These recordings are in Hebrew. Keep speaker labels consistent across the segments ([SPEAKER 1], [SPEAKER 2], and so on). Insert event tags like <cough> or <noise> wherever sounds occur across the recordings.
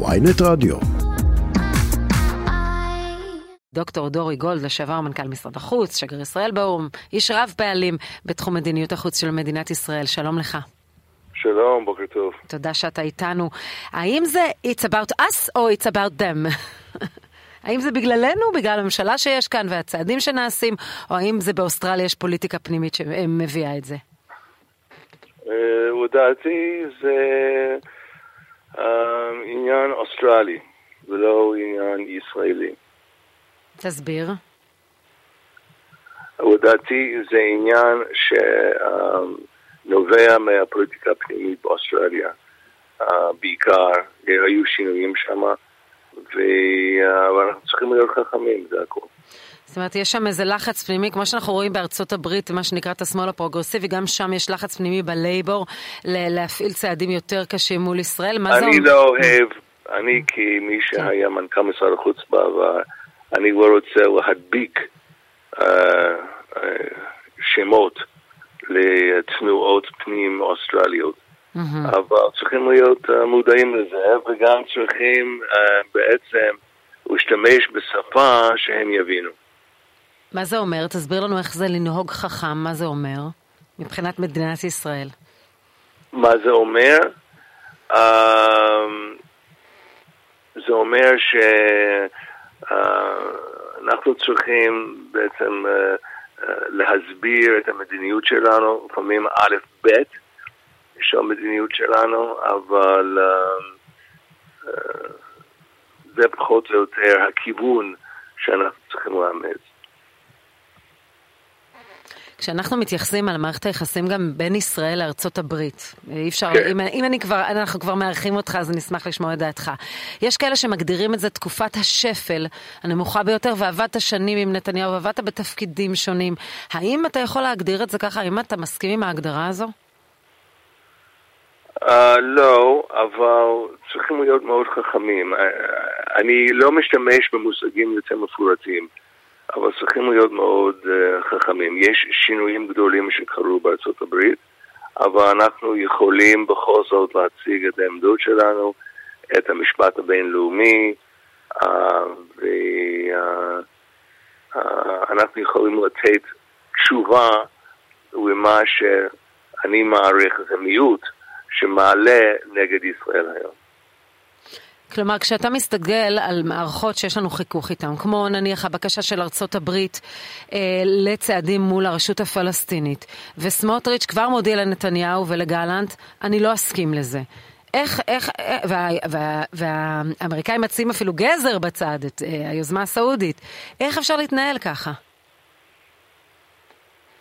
[SPEAKER 1] ויינט רדיו.
[SPEAKER 2] דוקטור דורי גולד, לשעבר מנכ"ל משרד החוץ, שגריר ישראל באו"ם, איש רב פעלים בתחום מדיניות החוץ של מדינת ישראל. שלום לך.
[SPEAKER 3] שלום, בוקר טוב.
[SPEAKER 2] תודה שאתה איתנו. האם זה It's about us או It's about them? <laughs> האם זה בגללנו, בגלל הממשלה שיש כאן והצעדים שנעשים, או האם זה באוסטרליה יש פוליטיקה פנימית שמביאה את זה?
[SPEAKER 3] לדעתי זה עניין אוסטרלי ולא עניין ישראלי.
[SPEAKER 2] תסביר.
[SPEAKER 3] לדעתי זה עניין שנובע מהפוליטיקה הפנימית באוסטרליה. בעיקר, היו שינויים שם, ואנחנו צריכים להיות חכמים, זה הכול.
[SPEAKER 2] זאת אומרת, יש שם איזה לחץ פנימי, כמו שאנחנו רואים בארצות הברית, מה שנקרא את השמאל הפרוגרסיבי, גם שם יש לחץ פנימי בלייבור להפעיל צעדים יותר קשים מול ישראל. מה
[SPEAKER 3] זה... אני לא אוהב, אני כמי שהיה מנכ"ל משרד החוץ בעבר, אני לא רוצה להדביק uh, uh, שמות לתנועות פנים אוסטרליות. אבל צריכים להיות uh, מודעים לזה, וגם צריכים בעצם להשתמש בשפה שהם יבינו.
[SPEAKER 2] מה זה אומר? תסביר לנו איך זה לנהוג חכם, מה זה אומר מבחינת מדינת ישראל?
[SPEAKER 3] מה זה אומר? Uh, זה אומר ש... אנחנו צריכים בעצם להסביר את המדיניות שלנו, לפעמים א'-ב' של המדיניות שלנו, אבל זה פחות או יותר הכיוון שאנחנו צריכים לאמץ.
[SPEAKER 2] כשאנחנו מתייחסים על מערכת היחסים גם בין ישראל לארצות הברית, אי אפשר, כן. אם, אם אני כבר, אנחנו כבר מארחים אותך אז אני אשמח לשמוע את דעתך. יש כאלה שמגדירים את זה תקופת השפל הנמוכה ביותר, ועבדת שנים עם נתניהו, ועבדת בתפקידים שונים. האם אתה יכול להגדיר את זה ככה? האם אתה מסכים עם ההגדרה הזו?
[SPEAKER 3] Uh, לא, אבל צריכים להיות מאוד חכמים. Uh, אני לא משתמש במושגים יותר מפורטים. אבל צריכים להיות מאוד uh, חכמים. יש שינויים גדולים שקרו בארצות הברית, אבל אנחנו יכולים בכל זאת להציג את העמדות שלנו, את המשפט הבינלאומי, uh, ואנחנו uh, uh, יכולים לתת תשובה למה שאני מעריך זה מיעוט שמעלה נגד ישראל היום.
[SPEAKER 2] כלומר, כשאתה מסתגל על מערכות שיש לנו חיכוך איתן, כמו נניח הבקשה של ארצות הברית אה, לצעדים מול הרשות הפלסטינית, וסמוטריץ' כבר מודיע לנתניהו ולגלנט, אני לא אסכים לזה. איך, איך, אה, וה, וה, והאמריקאים מציעים אפילו גזר בצד, את אה, היוזמה הסעודית. איך אפשר להתנהל ככה?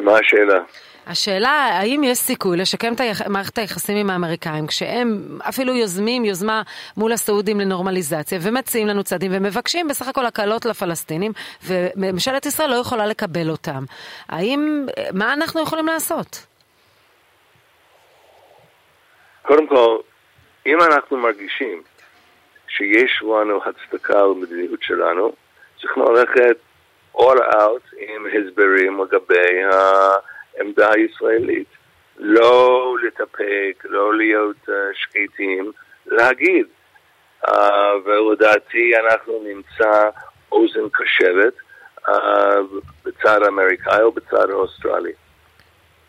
[SPEAKER 3] מה השאלה?
[SPEAKER 2] השאלה, האם יש סיכוי לשקם את מערכת היחסים עם האמריקאים, כשהם אפילו יוזמים יוזמה מול הסעודים לנורמליזציה, ומציעים לנו צעדים, ומבקשים בסך הכל הקלות לפלסטינים, וממשלת ישראל לא יכולה לקבל אותם. האם, מה אנחנו יכולים לעשות?
[SPEAKER 3] קודם כל, אם אנחנו מרגישים שיש לנו הצדקה למדיניות שלנו, צריכים ללכת all out עם הסברים לגבי ה... העמדה הישראלית. לא להתאפק, לא להיות uh, שקטים, להגיד. Uh, ולדעתי אנחנו נמצא אוזן קשבת uh, בצד האמריקאי או בצד האוסטרלי.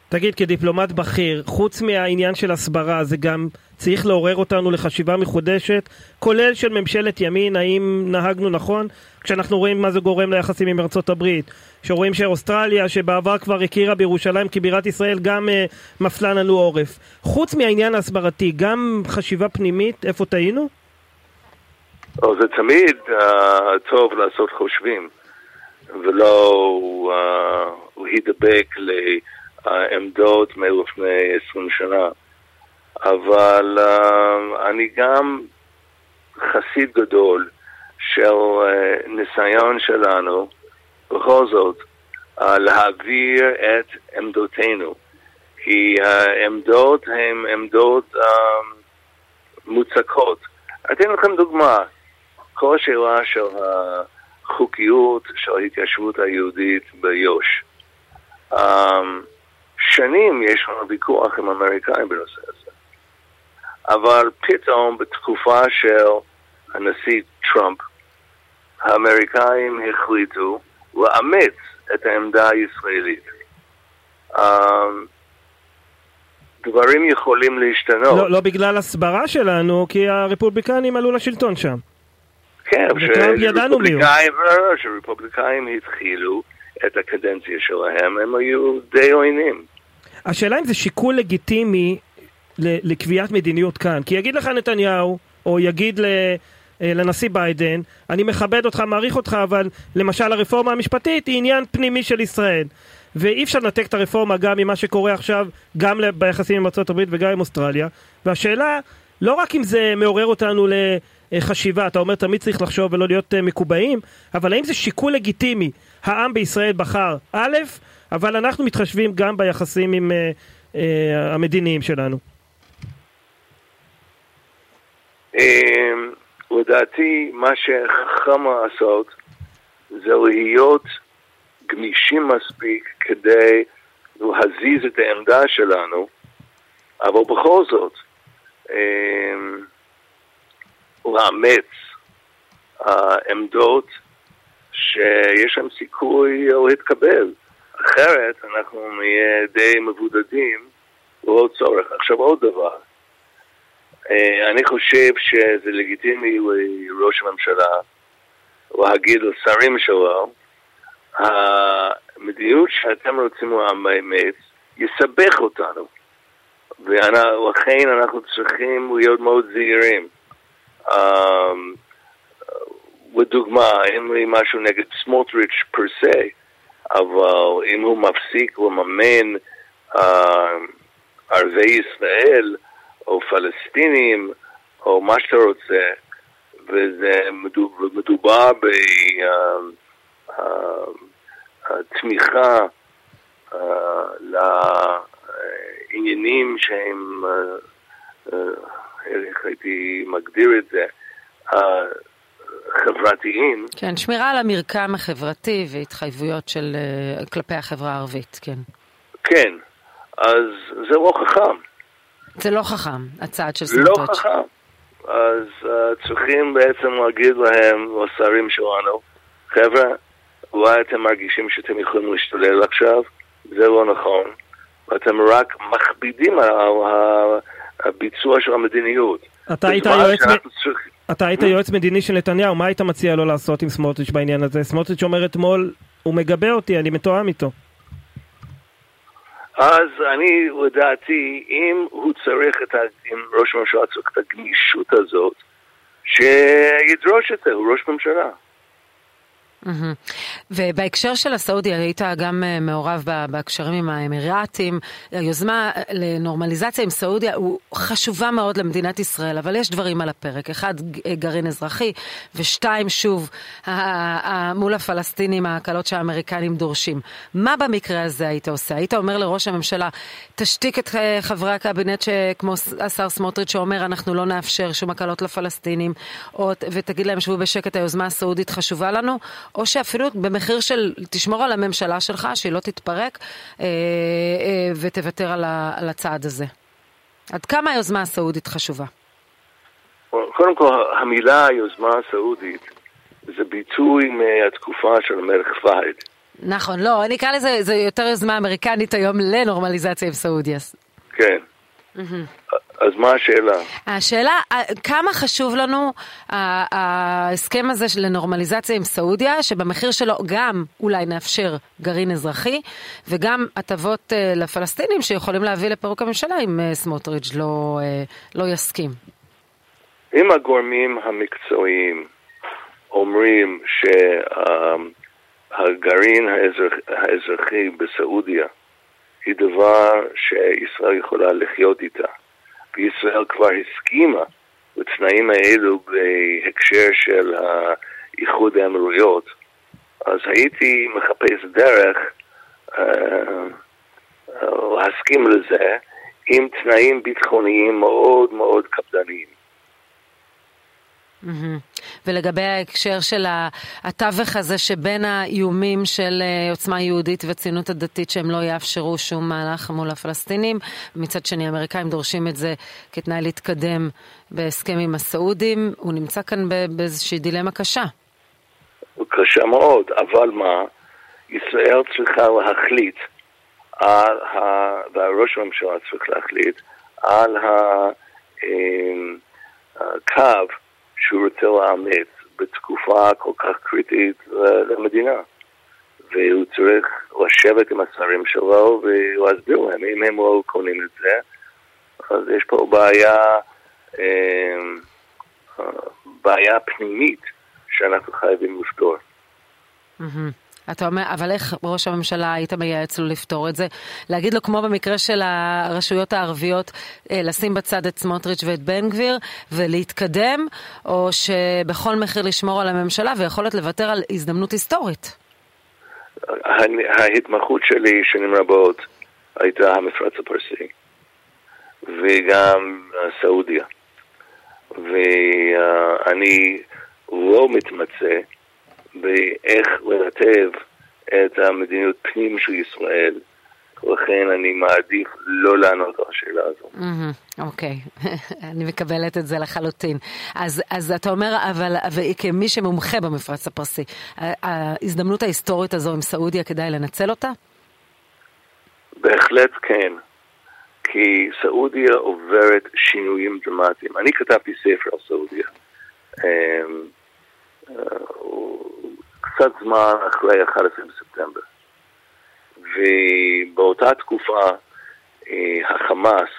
[SPEAKER 4] תגיד, כדיפלומט בכיר, חוץ מהעניין של הסברה, זה גם צריך לעורר אותנו לחשיבה מחודשת, כולל של ממשלת ימין, האם נהגנו נכון? כשאנחנו רואים מה זה גורם ליחסים עם ארצות הברית, שרואים שאוסטרליה, שבעבר כבר הכירה בירושלים כבירת ישראל, גם uh, מפלה לנו עורף. חוץ מהעניין ההסברתי, גם חשיבה פנימית, איפה טעינו?
[SPEAKER 3] או, זה תמיד uh, טוב לעשות חושבים, ולא uh, להידבק לעמדות מלפני עשרים שנה. אבל uh, אני גם חסיד גדול של uh, ניסיון שלנו בכל זאת uh, להעביר את עמדותינו, כי העמדות הן עמדות uh, מוצקות. אתן לכם דוגמה, כל השאלה של החוקיות של ההתיישבות היהודית ביו"ש. Um, שנים יש לנו ויכוח עם האמריקאים בנושא הזה. אבל פתאום בתקופה של הנשיא טראמפ, האמריקאים החליטו לאמץ את העמדה הישראלית. אמ, דברים יכולים להשתנות.
[SPEAKER 4] לא, לא בגלל הסברה שלנו, כי הרפובליקנים עלו לשלטון שם.
[SPEAKER 3] כן, שרפובליקאים התחילו את הקדנציה שלהם, הם היו די עוינים.
[SPEAKER 4] השאלה אם זה שיקול לגיטימי לקביעת מדיניות כאן. כי יגיד לך נתניהו, או יגיד ל... אה, לנשיא ביידן, אני מכבד אותך, מעריך אותך, אבל למשל הרפורמה המשפטית היא עניין פנימי של ישראל. ואי אפשר לנתק את הרפורמה גם ממה שקורה עכשיו, גם ביחסים עם ארה"ב וגם עם אוסטרליה. והשאלה, לא רק אם זה מעורר אותנו לחשיבה, אתה אומר תמיד צריך לחשוב ולא להיות אה, מקובעים, אבל האם זה שיקול לגיטימי? העם בישראל בחר א', אבל אנחנו מתחשבים גם ביחסים עם אה, אה, המדיניים שלנו.
[SPEAKER 3] אמ, לדעתי, מה שחכם לעשות זה להיות גמישים מספיק כדי להזיז את העמדה שלנו, אבל בכל זאת, אמ, לאמץ עמדות שיש להם סיכוי להתקבל. אחרת אנחנו נהיה די מבודדים ללא צורך. עכשיו עוד דבר, אה, אני חושב שזה לגיטימי לראש הממשלה להגיד לשרים שלו, המדיניות שאתם רוצים לאמץ יסבך אותנו, ולכן אנחנו צריכים להיות מאוד זהירים. אמ, לדוגמה, אין לי משהו נגד סמוטריץ' פר סה, אבל אם הוא מפסיק לממן אה, ערביי ישראל, או פלסטינים, או מה שאתה רוצה, וזה מדובר, מדובר בתמיכה לעניינים שהם, אה, אה, איך הייתי מגדיר את זה, אה, חברתיים,
[SPEAKER 2] כן, שמירה על המרקם החברתי והתחייבויות של, אה, כלפי החברה הערבית, כן.
[SPEAKER 3] כן, אז זה לא חכם.
[SPEAKER 2] זה לא חכם, הצעד של
[SPEAKER 3] לא
[SPEAKER 2] סמוטריץ'.
[SPEAKER 3] חכם. אז uh, צריכים בעצם להגיד להם, לשרים שלנו, חבר'ה, אולי אתם מרגישים שאתם יכולים להשתולל עכשיו, זה לא נכון, ואתם רק מכבידים על הביצוע של המדיניות.
[SPEAKER 4] אתה היית
[SPEAKER 3] בזמן
[SPEAKER 4] יועץ,
[SPEAKER 3] שאנחנו צריכים-
[SPEAKER 4] אתה היית יועץ מדיני של נתניהו, מה היית מציע לו לעשות עם סמוטריץ' בעניין הזה? סמוטריץ' אומר אתמול, הוא מגבה אותי, אני מתואם איתו.
[SPEAKER 3] אז אני, לדעתי, אם הוא צריך את ה... אם ראש הממשלה צריך את הגמישות הזאת, שידרוש את זה, הוא ראש ממשלה.
[SPEAKER 2] ובהקשר של הסעודיה, היית גם אה, מעורב ב- בהקשרים עם האמירתים. היוזמה לנורמליזציה עם סעודיה הוא חשובה מאוד למדינת ישראל, אבל יש דברים על הפרק. אחד, ג- גרעין אזרחי, ושתיים, שוב, מול הפלסטינים, ההקלות שהאמריקנים דורשים. מה במקרה הזה היית עושה? היית אומר לראש הממשלה, תשתיק את אה, חברי הקבינט, כמו השר סמוטריץ' שאומר, אנחנו לא נאפשר שום הקלות לפלסטינים, או, ותגיד להם, שבו בשקט, היוזמה הסעודית חשובה לנו, או שאפילו במחיר של תשמור על הממשלה שלך, שהיא לא תתפרק, אה, אה, ותוותר על, ה, על הצעד הזה. עד כמה היוזמה הסעודית חשובה?
[SPEAKER 3] קודם כל, המילה היוזמה הסעודית זה ביטוי מהתקופה של המלך פהד.
[SPEAKER 2] נכון, לא, אני אקרא לזה, זה יותר יוזמה אמריקנית היום לנורמליזציה עם סעודיה.
[SPEAKER 3] כן. אז מה השאלה?
[SPEAKER 2] השאלה, אה, כמה חשוב לנו ה- ההסכם הזה של לנורמליזציה עם סעודיה, שבמחיר שלו גם אולי נאפשר גרעין אזרחי, וגם הטבות אה, לפלסטינים שיכולים להביא לפירוק הממשלה אם אה, סמוטריץ' לא, אה, לא יסכים.
[SPEAKER 3] אם הגורמים המקצועיים אומרים שהגרעין האזרח, האזרחי בסעודיה היא דבר שישראל יכולה לחיות איתה, וישראל כבר הסכימה לתנאים האלו בהקשר של איחוד האמירויות, אז הייתי מחפש דרך אה, אה, להסכים לזה עם תנאים ביטחוניים מאוד מאוד קפדניים.
[SPEAKER 2] ולגבי ההקשר של התווך הזה שבין האיומים של אה, עוצמה יהודית וציונות הדתית שהם לא יאפשרו שום מהלך מול הפלסטינים, מצד שני האמריקאים דורשים את זה כתנאי להתקדם בהסכם עם הסעודים, הוא נמצא כאן באיזושהי דילמה קשה.
[SPEAKER 3] קשה מאוד, אבל מה, ישראל צריכה להחליט על ה... וראש הממשלה צריך להחליט על הקו אה, שהוא רוצה לאמץ בתקופה כל כך קריטית למדינה. והוא צריך לשבת עם השרים שלו ולהסביר להם אם הם לא קונים את זה, אז יש פה בעיה, אה, בעיה פנימית שאנחנו חייבים לפתור.
[SPEAKER 2] Mm-hmm. אתה אומר, אבל איך ראש הממשלה היית מייעץ לו לפתור את זה? להגיד לו, כמו במקרה של הרשויות הערביות, אה, לשים בצד את סמוטריץ' ואת בן גביר ולהתקדם, או שבכל מחיר לשמור על הממשלה ויכולת לוותר על הזדמנות היסטורית?
[SPEAKER 3] ההתמחות שלי שנים רבות הייתה המפרץ הפרסי וגם סעודיה. ואני לא מתמצא באיך לרטב את המדיניות פנים של ישראל. לכן אני מעדיף לא לענות על השאלה הזו.
[SPEAKER 2] אוקיי, <laughs> אני מקבלת את זה לחלוטין. אז, אז אתה אומר, אבל, כמי שמומחה במפרץ הפרסי, ההזדמנות ההיסטורית הזו עם סעודיה, כדאי לנצל אותה?
[SPEAKER 3] בהחלט כן, כי סעודיה עוברת שינויים דרמטיים. אני כתבתי ספר על סעודיה. קצת זמן אחרי 11 בספטמבר. ובאותה תקופה אה, החמאס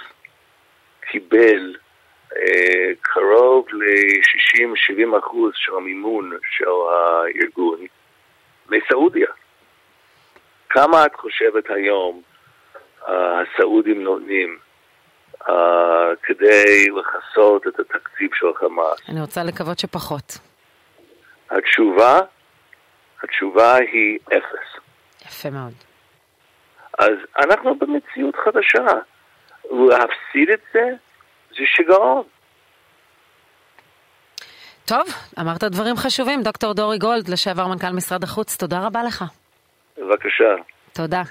[SPEAKER 3] קיבל אה, קרוב ל-60-70 אחוז של המימון של הארגון מסעודיה. כמה את חושבת היום אה, הסעודים נותנים כדי לכסות את התקציב של החמאס?
[SPEAKER 2] אני רוצה לקוות שפחות.
[SPEAKER 3] התשובה התשובה היא אפס.
[SPEAKER 2] יפה מאוד.
[SPEAKER 3] אז אנחנו במציאות חדשה. להפסיד את זה, זה שיגעון.
[SPEAKER 2] טוב, אמרת דברים חשובים. דוקטור דורי גולד, לשעבר מנכ"ל משרד החוץ, תודה רבה לך.
[SPEAKER 3] בבקשה.
[SPEAKER 2] תודה.